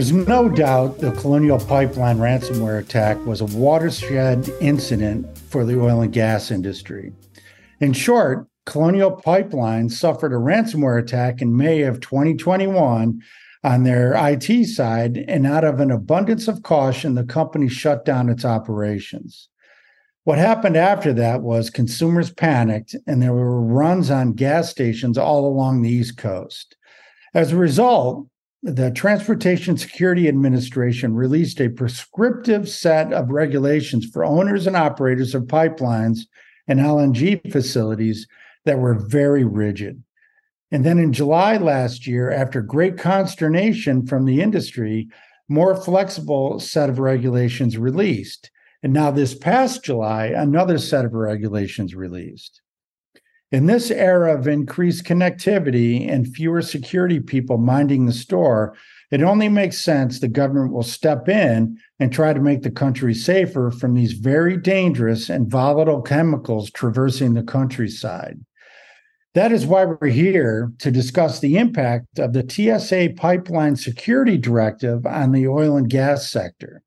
There's no doubt the Colonial Pipeline ransomware attack was a watershed incident for the oil and gas industry. In short, Colonial Pipeline suffered a ransomware attack in May of 2021 on their IT side, and out of an abundance of caution, the company shut down its operations. What happened after that was consumers panicked, and there were runs on gas stations all along the East Coast. As a result, the Transportation Security Administration released a prescriptive set of regulations for owners and operators of pipelines and LNG facilities that were very rigid. And then in July last year, after great consternation from the industry, more flexible set of regulations released. And now this past July, another set of regulations released. In this era of increased connectivity and fewer security people minding the store, it only makes sense the government will step in and try to make the country safer from these very dangerous and volatile chemicals traversing the countryside. That is why we're here to discuss the impact of the TSA Pipeline Security Directive on the oil and gas sector.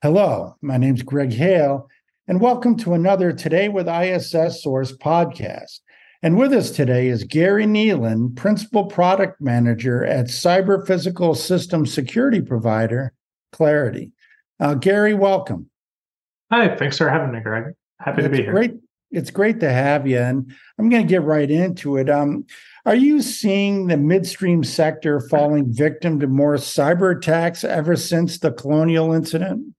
Hello, my name is Greg Hale, and welcome to another Today with ISSSource podcast. And with us today is Gary Kneeland, Principal Product Manager at Cyber Physical System Security Provider Claroty. Uh, Gary, welcome. Hi, thanks for having me, Greg. Happy it's to be here. Great. It's great to have you. And I'm going to get right into it. Um, are you seeing the midstream sector falling victim to more cyber attacks ever since the colonial incident?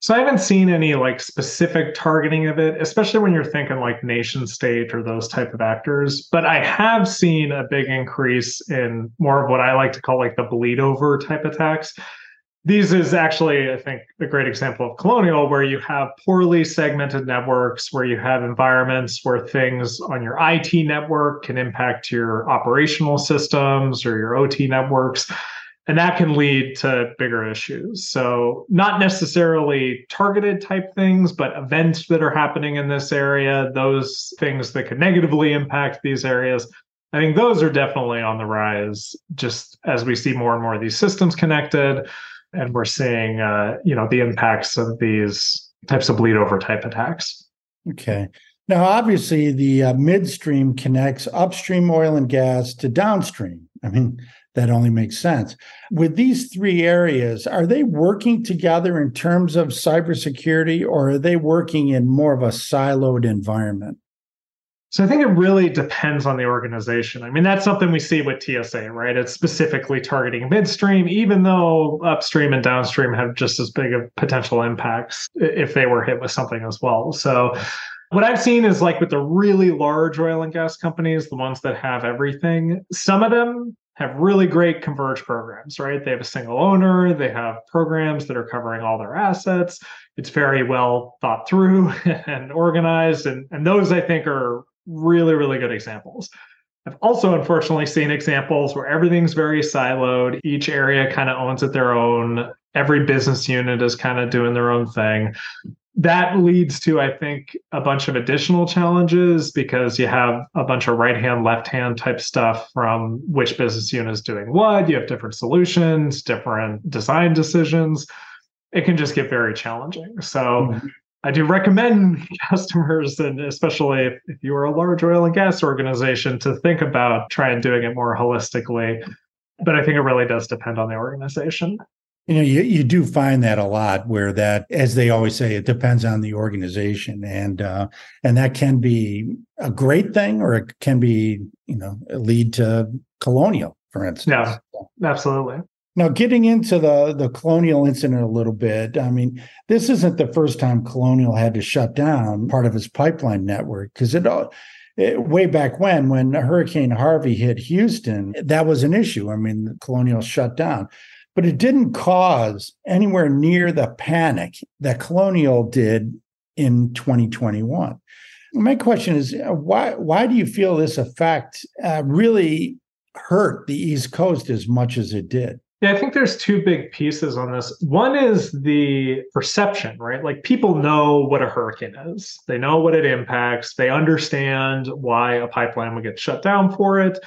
So I haven't seen any like specific targeting of it, especially when you're thinking like nation state or those type of actors. But I have seen a big increase in more of what I like to call like the bleed over type attacks. These is actually, I think, a great example of colonial where you have poorly segmented networks, where you have environments where things on your IT network can impact your operational systems or your OT networks and that can lead to bigger issues. So not necessarily targeted type things but events that are happening in this area those things that could negatively impact these areas. I think those are definitely on the rise just as we see more and more of these systems connected and we're seeing uh, you know the impacts of these types of bleed over type attacks. Okay. Now obviously the uh, midstream connects upstream oil and gas to downstream. I mean that only makes sense. With these three areas, are they working together in terms of cybersecurity or are they working in more of a siloed environment? So I think it really depends on the organization. I mean, that's something we see with TSA, right? It's specifically targeting midstream, even though upstream and downstream have just as big of potential impacts if they were hit with something as well. So what I've seen is like with the really large oil and gas companies, the ones that have everything, some of them have really great converge programs, right? They have a single owner, they have programs that are covering all their assets. It's very well thought through and organized. And, and those I think are really, really good examples. I've also unfortunately seen examples where everything's very siloed. Each area kind of owns it their own. Every business unit is kind of doing their own thing. That leads to i think a bunch of additional challenges because you have a bunch of right hand left hand type stuff from which business unit is doing what. You have different solutions different design decisions. It can just get very challenging. So mm-hmm. i do recommend customers and especially if, if you are a large oil and gas organization to think about trying doing it more holistically. But i think it really does depend on the organization you know, you, you do find that a lot where that, as they always say, it depends on the organization. And uh, and that can be a great thing or it can be, you know, lead to colonial, for instance. Yeah, absolutely. Now, getting into the the colonial incident a little bit, I mean, this isn't the first time Colonial had to shut down part of its pipeline network because it, it, way back when, when Hurricane Harvey hit Houston, that was an issue. I mean, Colonial shut down but it didn't cause anywhere near the panic that Colonial did in 2021. My question is uh, why why do you feel this effect uh, really hurt the East Coast as much as it did? Yeah, I think there's two big pieces on this. One is the perception, right? Like people know what a hurricane is. They know what it impacts. They understand why a pipeline would get shut down for it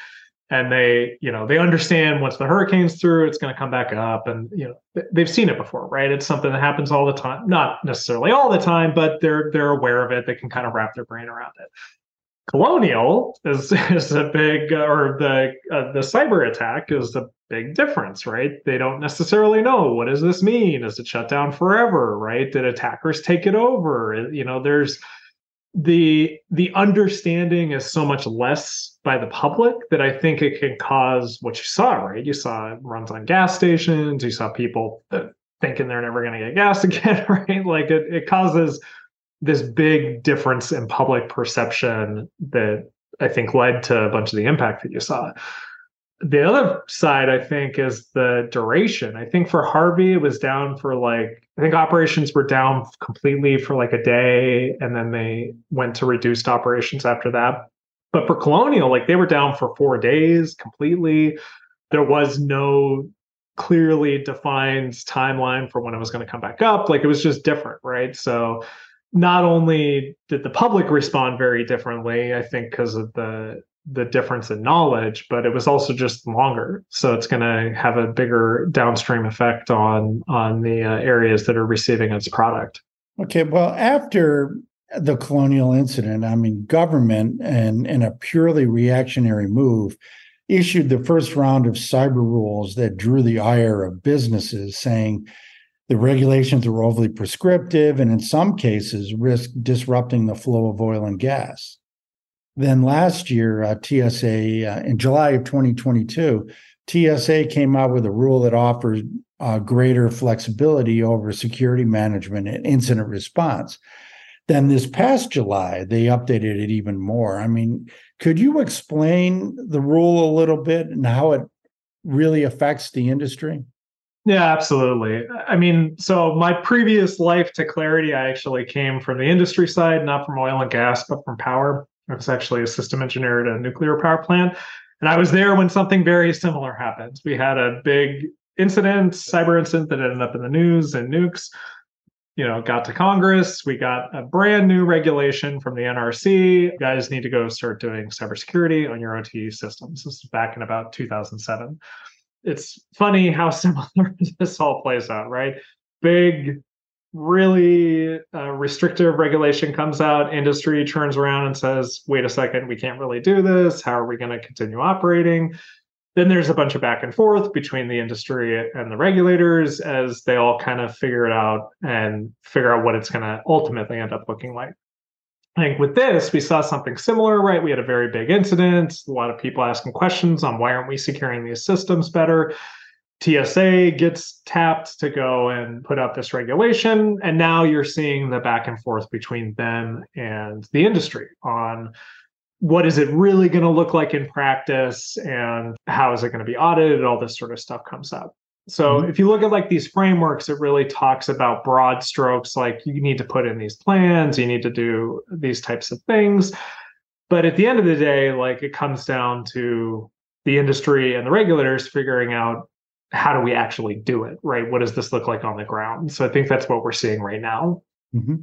and they you know they understand once the hurricane's through it's going to come back up and you know they've seen it before right? It's something that happens all the time not necessarily all the time but they're they're aware of it. They can kind of wrap their brain around it. Colonial is is a big or the uh, the cyber attack is a big difference right? They don't necessarily know what does this mean? Is it shut down forever right? Did attackers take it over? You know there's the the understanding is so much less by the public that I think it can cause what you saw, right? You saw runs on gas stations, you saw people thinking they're never going to get gas again, right? Like it, it causes this big difference in public perception that I think led to a bunch of the impact that you saw. The other side, I think, is the duration. I think for Harvey, it was down for like, I think operations were down completely for like a day, and then they went to reduced operations after that. But for Colonial, like they were down for four days completely. There was no clearly defined timeline for when it was going to come back up. Like it was just different, right? So not only did the public respond very differently, I think because of the the difference in knowledge, but it was also just longer. So it's going to have a bigger downstream effect on on the uh, areas that are receiving its product. Okay, well, after the colonial incident, I mean, government and in a purely reactionary move issued the first round of cyber rules that drew the ire of businesses, saying the regulations were overly prescriptive and in some cases risk disrupting the flow of oil and gas. Then last year, uh, TSA, uh, in July of 2022, TSA came out with a rule that offers uh, greater flexibility over security management and incident response. Then this past July, they updated it even more. I mean, could you explain the rule a little bit and how it really affects the industry? Yeah, absolutely. I mean, so my previous life to Claroty, I actually came from the industry side, not from oil and gas, but from power. I was actually a system engineer at a nuclear power plant. And I was there when something very similar happened. We had a big incident, cyber incident that ended up in the news and nukes. You know, got to Congress. We got a brand new regulation from the NRC. You guys need to go start doing cybersecurity on your OT systems. This is back in about 2007. It's funny how similar this all plays out, right? Big really uh, restrictive regulation comes out, industry turns around and says, wait a second, we can't really do this. How are we going to continue operating? Then there's a bunch of back and forth between the industry and the regulators as they all kind of figure it out and figure out what it's going to ultimately end up looking like. I think with this, we saw something similar, right? We had a very big incident, a lot of people asking questions on why aren't we securing these systems better? TSA gets tapped to go and put out this regulation. And now you're seeing the back and forth between them and the industry on what is it really going to look like in practice and how is it going to be audited? All this sort of stuff comes up. So mm-hmm. if you look at like these frameworks, it really talks about broad strokes like you need to put in these plans, you need to do these types of things. But at the end of the day, like it comes down to the industry and the regulators figuring out how do we actually do it right what does this look like on the ground so i think that's what we're seeing right now mm-hmm.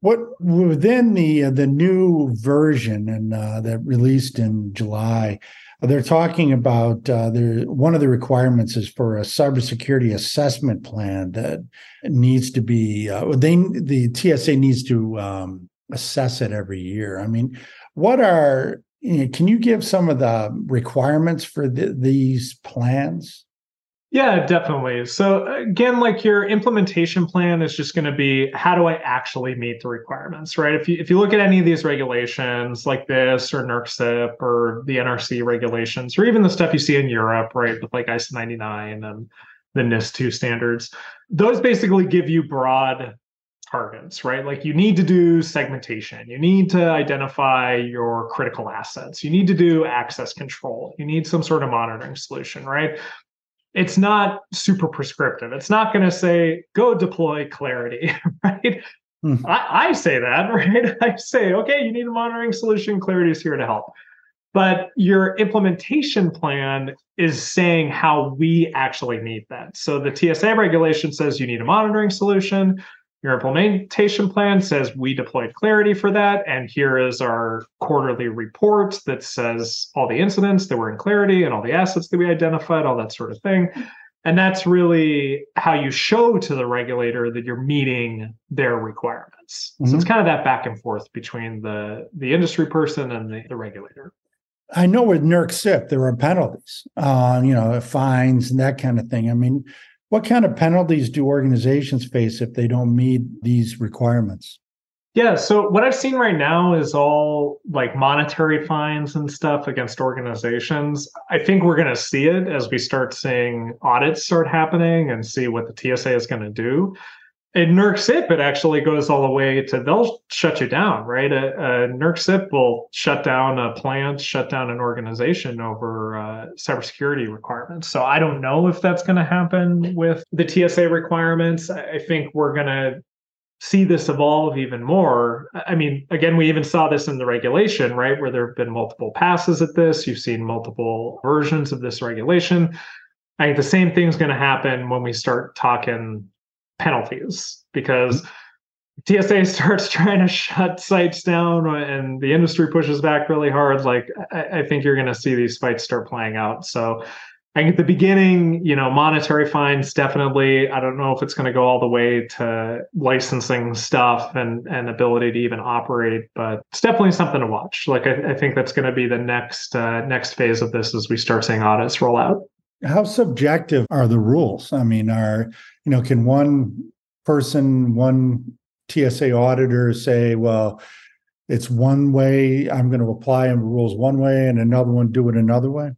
what within the uh, the new version and uh, that released in july they're talking about uh, there one of the requirements is for a cybersecurity assessment plan that needs to be uh, they the TSA needs to um, assess it every year. I mean, what are you know, can you give some of the requirements for the, these plans? Yeah, definitely. So again, like your implementation plan is just going to be how do I actually meet the requirements, right? If you if you look at any of these regulations like this or NERC or the NRC regulations or even the stuff you see in Europe, right, with like ISO 99 and the NIS2 standards, those basically give you broad targets, right? Like you need to do segmentation, you need to identify your critical assets, you need to do access control, you need some sort of monitoring solution, right? It's not super prescriptive. It's not going to say, go deploy Claroty, right? Hmm. I, I, say that, right? I say, okay, you need a monitoring solution. Claroty is here to help. But your implementation plan is saying how we actually need that. So the TSA regulation says you need a monitoring solution. Your implementation plan says we deployed Claroty for that. And here is our quarterly report that says all the incidents that were in Claroty and all the assets that we identified, all that sort of thing. And that's really how you show to the regulator that you're meeting their requirements. Mm-hmm. So it's mm-hmm. kind of that back and forth between the, the industry person and the, the regulator. I know with NERC CIP, there are penalties, uh, you know, fines and that kind of thing. I mean, what kind of penalties do organizations face if they don't meet these requirements? Yeah, so what I've seen right now is all like monetary fines and stuff against organizations. I think we're going to see it as we start seeing audits start happening and see what the TSA is going to do in NERC it actually goes all the way to they'll shut you down, right? A, a NERC CIP will shut down a plant, shut down an organization over uh, cybersecurity requirements. So I don't know if that's going to happen with the TSA requirements. I think we're going to see this evolve even more. I mean, again, we even saw this in the regulation, right? Where there have been multiple passes at this. You've seen multiple versions of this regulation. I think the same thing's going to happen when we start talking penalties because TSA starts trying to shut sites down and the industry pushes back really hard. Like I, I think you're going to see these fights start playing out. So I think at the beginning, you know, monetary fines definitely. I don't know if it's going to go all the way to licensing stuff and and ability to even operate, but it's definitely something to watch. Like I, I think that's going to be the next uh, next phase of this as we start seeing audits roll out. How subjective are the rules? I mean, are you know, can one person, one TSA auditor say, well, it's one way, I'm going to apply rules one way, and another one do it another way?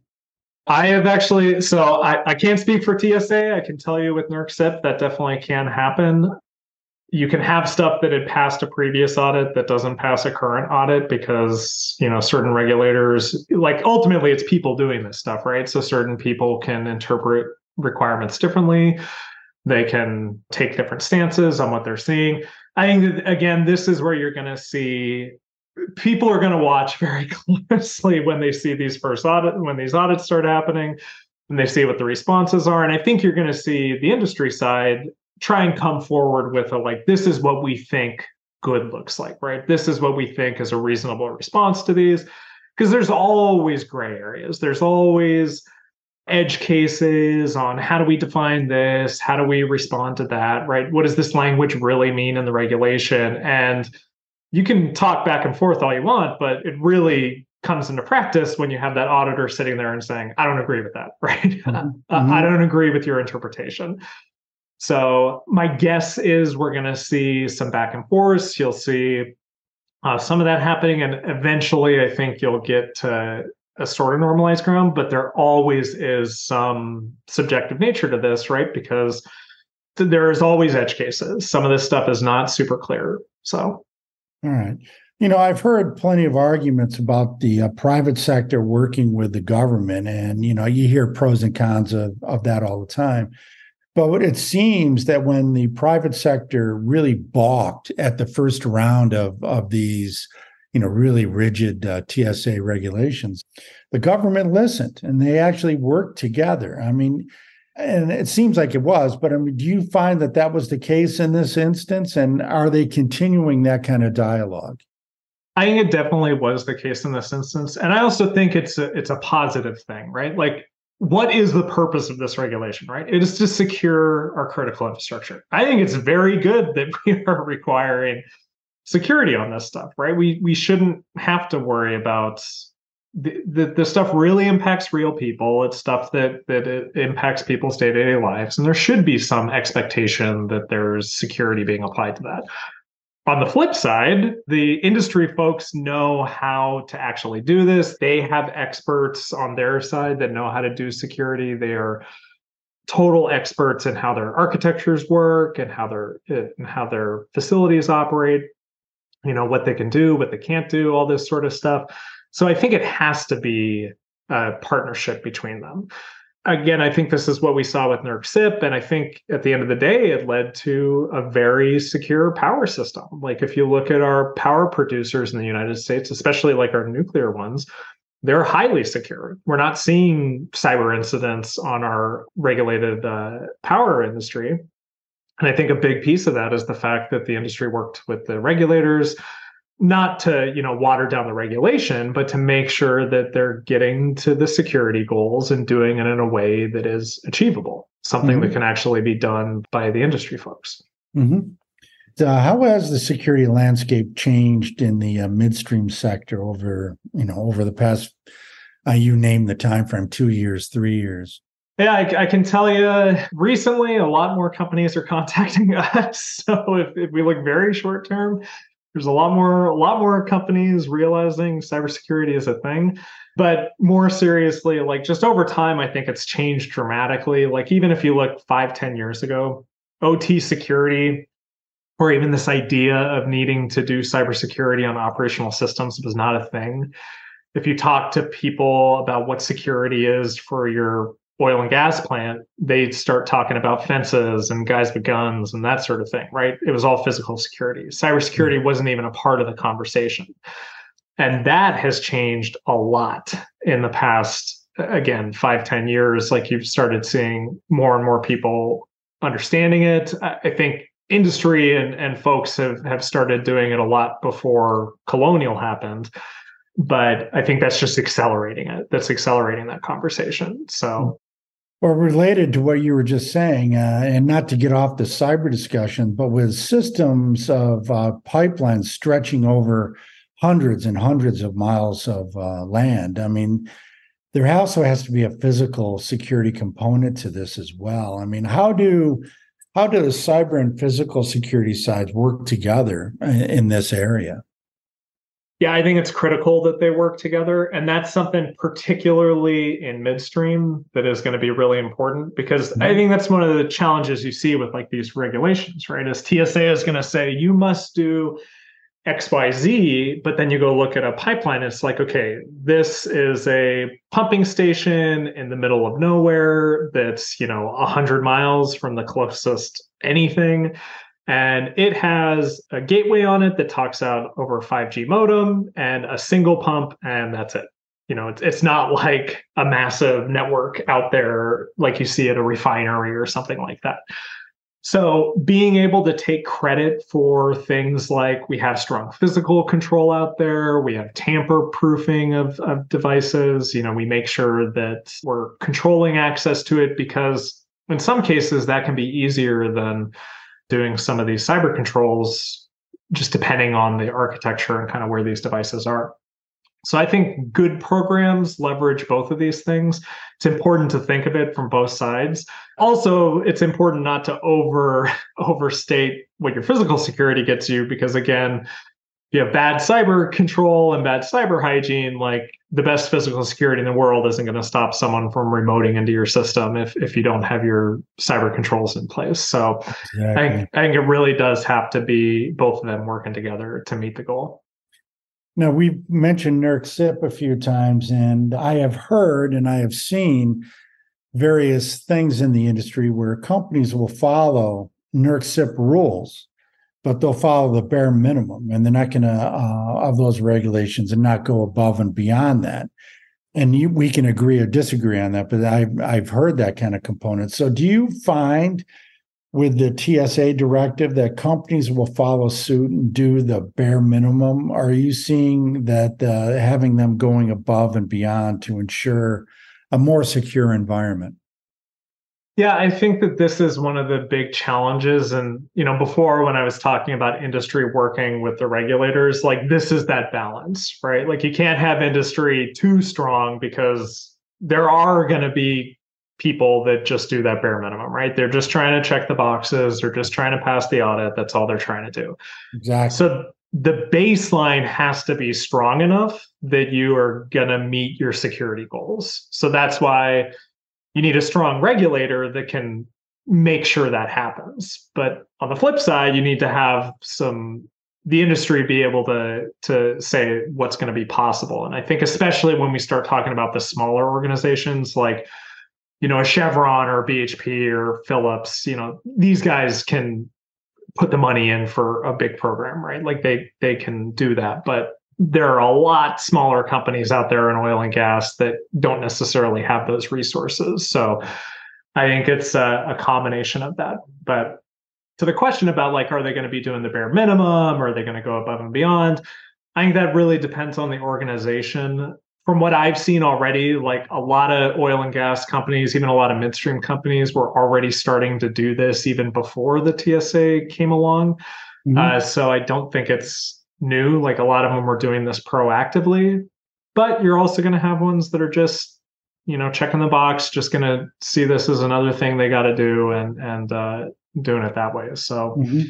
I have actually, so I, I can't speak for TSA. I can tell you with NERC CIP that definitely can happen. You can have stuff that had passed a previous audit that doesn't pass a current audit because, you know, certain regulators, like ultimately it's people doing this stuff, right? So certain people can interpret requirements differently they can take different stances on what they're seeing. I think again, this is where you're going to see people are going to watch very closely when they see these first audit when these audits start happening and they see what the responses are and i think you're going to see the industry side try and come forward with a like this is what we think good looks like right this is what we think is a reasonable response to these because there's always gray areas there's always edge cases on how do we define this? How do we respond to that? Right? What does this language really mean in the regulation? And you can talk back and forth all you want, but it really comes into practice when you have that auditor sitting there and saying, I don't agree with that, right? Mm-hmm. I don't agree with your interpretation. So my guess is we're going to see some back and forth. You'll see uh, some of that happening, and eventually, I think you'll get to a sort of normalized ground, but there always is some subjective nature to this, right? Because th- there is always edge cases. Some of this stuff is not super clear. So, all right. You know, I've heard plenty of arguments about the uh, private sector working with the government, and you know, you hear pros and cons of, of that all the time. But it seems that when the private sector really balked at the first round of of these you know really rigid uh, TSA regulations. The government listened and they actually worked together. I mean, and it seems like it was, but I mean, do you find that that was the case in this instance? And are they continuing that kind of dialogue? I think it definitely was the case in this instance, and I also think it's a it's a positive thing, right? Like, what is the purpose of this regulation, right? It is to secure our critical infrastructure. I think it's very good that we are requiring security on this stuff, right? We we shouldn't have to worry about the, the, the stuff really impacts real people. It's stuff that that it impacts people's day to day lives, and there should be some expectation that there's security being applied to that. On the flip side, the industry folks know how to actually do this. They have experts on their side that know how to do security. They are total experts in how their architectures work and how their eh, and how their facilities operate you know what they can do what they can't do all this sort of stuff so i think it has to be a partnership between them again i think this is what we saw with NERC-CIP, and i think at the end of the day it led to a very secure power system. Like if you look at our power producers in the united states especially like our nuclear ones they're highly secure. We're not seeing cyber incidents on our regulated uh, power industry. And I think a big piece of that is the fact that the industry worked with the regulators, not to you know water down the regulation, but to make sure that they're getting to the security goals and doing it in a way that is achievable, something mm-hmm. that can actually be done by the industry folks. Mm-hmm. Uh, how has the security landscape changed in the uh, midstream sector over you know over the past uh, you name the time frame two years three years yeah I, I, can tell you recently a lot more companies are contacting us so if, if we look very short term there's a lot more a lot more companies realizing cybersecurity is a thing but more seriously like just over time i think it's changed dramatically like even if you look five ten years ago ot security or even this idea of needing to do cybersecurity on operational systems was not a thing. If you talk to people about what security is for your oil and gas plant, they start talking about fences and guys with guns and that sort of thing, right? It was all physical security. Cybersecurity mm-hmm. wasn't even a part of the conversation. And that has changed a lot in the past, again, five ten years. Like you've started seeing more and more people understanding it. I think industry and, and folks have, have started doing it a lot before colonial happened but i think that's just accelerating it that's accelerating that conversation so well related to what you were just saying uh, and not to get off the cyber discussion but with systems of uh, pipelines stretching over hundreds and hundreds of miles of uh, land i mean there also has to be a physical security component to this as well i mean how do how do the cyber and physical security sides work together in this area? Yeah, I think it's critical that they work together. And that's something particularly in midstream that is going to be really important because mm-hmm. I think that's one of the challenges you see with like these regulations, right? As TSA is going to say, you must do XYZ, but then you go look at a pipeline, it's like, okay, this is a pumping station in the middle of nowhere that's, you know, 100 miles from the closest anything. And it has a gateway on it that talks out over a 5G modem and a single pump, and that's it. You know, it's, it's not like a massive network out there like you see at a refinery or something like that. So, being able to take credit for things like we have strong physical control out there, we have tamper proofing of, of devices, you know, we make sure that we're controlling access to it because in some cases that can be easier than doing some of these cyber controls, just depending on the architecture and kind of where these devices are. So I think good programs leverage both of these things. It's important to think of it from both sides. Also, it's important not to over overstate what your physical security gets you because again, you have bad cyber control and bad cyber hygiene, like the best physical security in the world isn't going to stop someone from remoting into your system if if you don't have your cyber controls in place. So exactly. I, think, I think it really does have to be both of them working together to meet the goal. Now, we've mentioned NERC CIP a few times, and I have heard and I have seen various things in the industry where companies will follow NERC CIP rules, but they'll follow the bare minimum and they're not going to, uh, of those regulations, and not go above and beyond that. And you, we can agree or disagree on that, but I've, I've heard that kind of component. So, do you find with the TSA directive that companies will follow suit and do the bare minimum? Are you seeing that uh, having them going above and beyond to ensure a more secure environment? Yeah, I think that this is one of the big challenges. And, you know, before when I was talking about industry working with the regulators, like this is that balance, right? Like you can't have industry too strong because there are going to be people that just do that bare minimum, right? They're just trying to check the boxes, they're just trying to pass the audit. That's all they're trying to do. Exactly. So the baseline has to be strong enough that you are going to meet your security goals. So that's why you need a strong regulator that can make sure that happens. But on the flip side, you need to have some the industry be able to to say what's going to be possible. And I think especially when we start talking about the smaller organizations like you know, a Chevron or BHP or Phillips, you know, these guys can put the money in for a big program, right? Like they they can do that. But there are a lot smaller companies out there in oil and gas that don't necessarily have those resources. So I think it's a, a combination of that. But to the question about like, are they going to be doing the bare minimum? Or are they going to go above and beyond? I think that really depends on the organization. From what I've seen already, like a lot of oil and gas companies, even a lot of midstream companies were already starting to do this even before the TSA came along. Mm-hmm. Uh, so I don't think it's new. Like a lot of them were doing this proactively, but you're also going to have ones that are just, you know, checking the box, just going to see this as another thing they got to do and and uh, doing it that way. So. Mm-hmm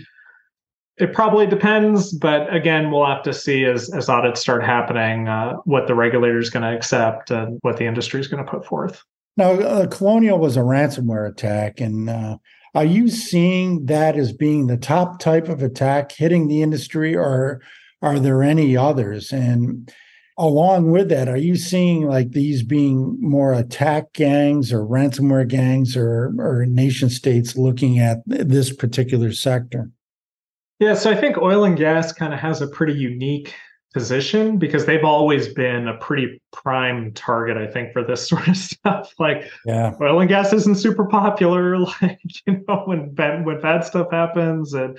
it probably depends, but again, we'll have to see as as audits start happening uh, what the regulator is going to accept and what the industry is going to put forth. Now, uh, Colonial was a ransomware attack, and uh, are you seeing that as being the top type of attack hitting the industry, or are there any others? And along with that, are you seeing like these being more attack gangs or ransomware gangs or, or nation states looking at this particular sector? Yeah, so I think oil and gas kind of has a pretty unique position because they've always been a pretty prime target, I think, for this sort of stuff. Like, yeah, oil and gas isn't super popular. Like, you know, when bad, when bad stuff happens and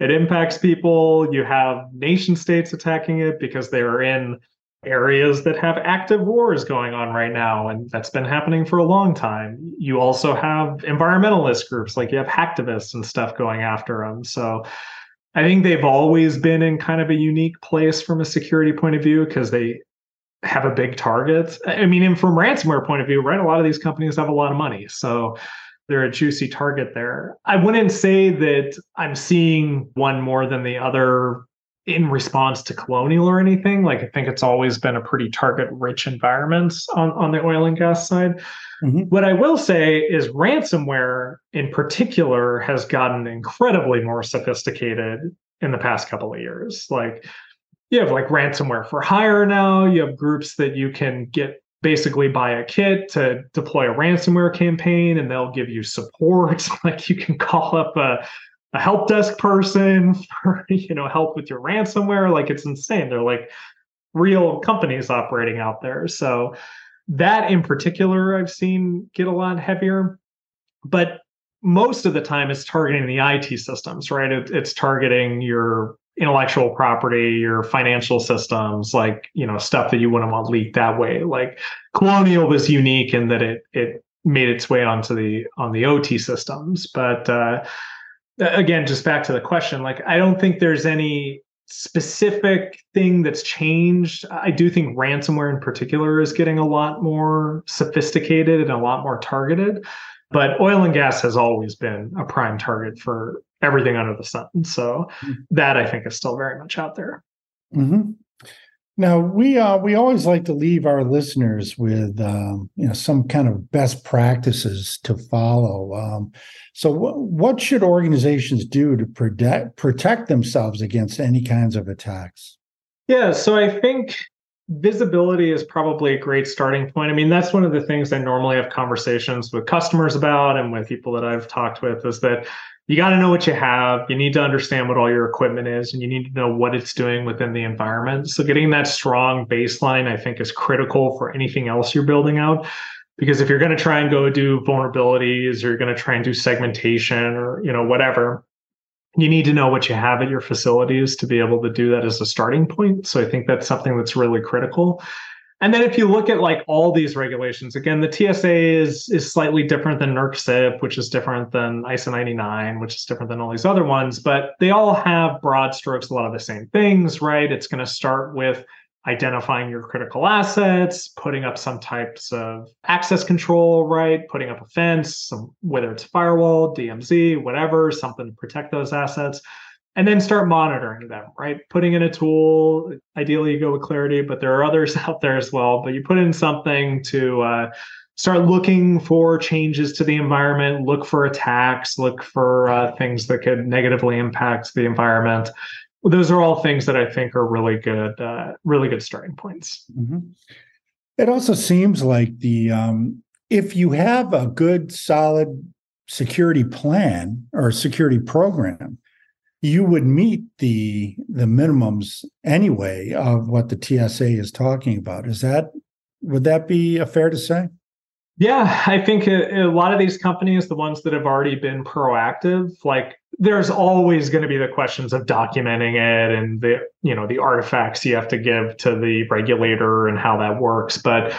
it impacts people, you have nation states attacking it because they are in areas that have active wars going on right now, and that's been happening for a long time. You also have environmentalist groups, like you have hacktivists and stuff going after them. So I think they've always been in kind of a unique place from a security point of view because they have a big target. I mean, and from ransomware point of view, right? A lot of these companies have a lot of money. So they're a juicy target there. I wouldn't say that I'm seeing one more than the other in response to colonial or anything. Like I think it's always been a pretty target rich environment on, on the oil and gas side. Mm-hmm. What I will say is ransomware in particular has gotten incredibly more sophisticated in the past couple of years. Like you have like ransomware for hire now, you have groups that you can get basically buy a kit to deploy a ransomware campaign and they'll give you support. Like you can call up a a help desk person for you know help with your ransomware. Like it's insane. They're like real companies operating out there. So that in particular i've seen get a lot heavier. But most of the time it's targeting the it systems right? It, it's targeting your intellectual property your financial systems like you know stuff that you wouldn't want leaked that way like colonial was unique in that it it made its way onto the on the ot systems but uh again, just back to the question, like I don't think there's any specific thing that's changed. I do think ransomware in particular is getting a lot more sophisticated and a lot more targeted. But oil and gas has always been a prime target for everything under the sun. So mm-hmm. that I think is still very much out there. Mm-hmm. Now we uh, we always like to leave our listeners with um, you know some kind of best practices to follow. Um, so, w- what should organizations do to protect protect themselves against any kinds of attacks? Yeah, so I think visibility is probably a great starting point. I mean, that's one of the things I normally have conversations with customers about and with people that I've talked with is that you got to know what you have. You need to understand what all your equipment is, and you need to know what it's doing within the environment. So, getting that strong baseline, I think, is critical for anything else you're building out. Because if you're going to try and go do vulnerabilities, or you're going to try and do segmentation, or you know whatever, you need to know what you have at your facilities to be able to do that as a starting point. So, I think that's something that's really critical. And then if you look at like all these regulations, again, the TSA is is slightly different than NERC CIP, which is different than ISO 99, which is different than all these other ones, but they all have broad strokes, a lot of the same things, right? It's going to start with identifying your critical assets, putting up some types of access control, right? Putting up a fence, some, whether it's firewall, DMZ, whatever, something to protect those assets and then start monitoring them, right? Putting in a tool, ideally you go with Claroty, but there are others out there as well. But you put in something to uh, start looking for changes to the environment, look for attacks, look for uh, things that could negatively impact the environment. Those are all things that I think are really good, uh, really good starting points. Mm-hmm. It also seems like the um, if you have a good, solid security plan or security program, you would meet the the minimums anyway of what the TSA is talking about. Is that would that be a fair to say? Yeah, I think a, a, lot of these companies, the ones that have already been proactive, like there's always going to be the questions of documenting it and the you know the artifacts you have to give to the regulator and how that works. But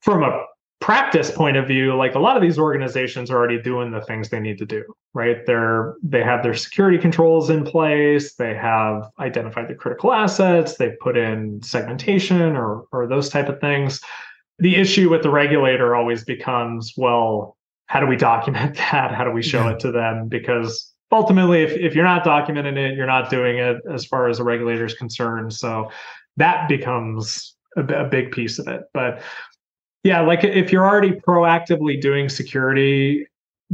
from a practice point of view, like a lot of these organizations are already doing the things they need to do, right? They're they have their security controls in place, they have identified the critical assets, they've put in segmentation or or those type of things. The issue with the regulator always becomes well how do we document that? How do we show yeah. it to them? Because ultimately if, if you're not documenting it you're not doing it as far as the regulator is concerned. So that becomes a, a big piece of it. But yeah like if you're already proactively doing security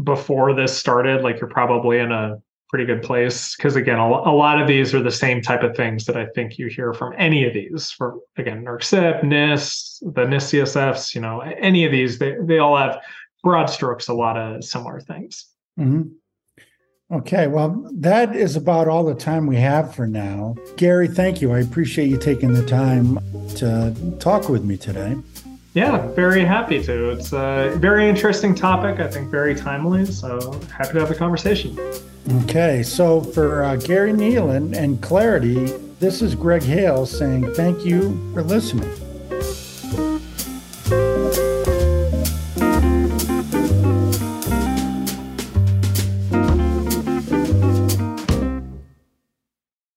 before this started like you're probably in a pretty good place because again a, a, lot of these are the same type of things that i think you hear from any of these for again NERC NIST, the NIST CSFs, you know, any of these, they, they all have broad strokes, a lot of similar things. Mm-hmm. Okay, well, that is about all the time we have for now. Gary, thank you. I appreciate you taking the time to talk with me today. Yeah, very happy to. It's a very interesting topic, I think very timely. So happy to have the conversation. Okay, so for uh, Gary Kneeland and Claroty, this is Greg Hale saying thank you for listening.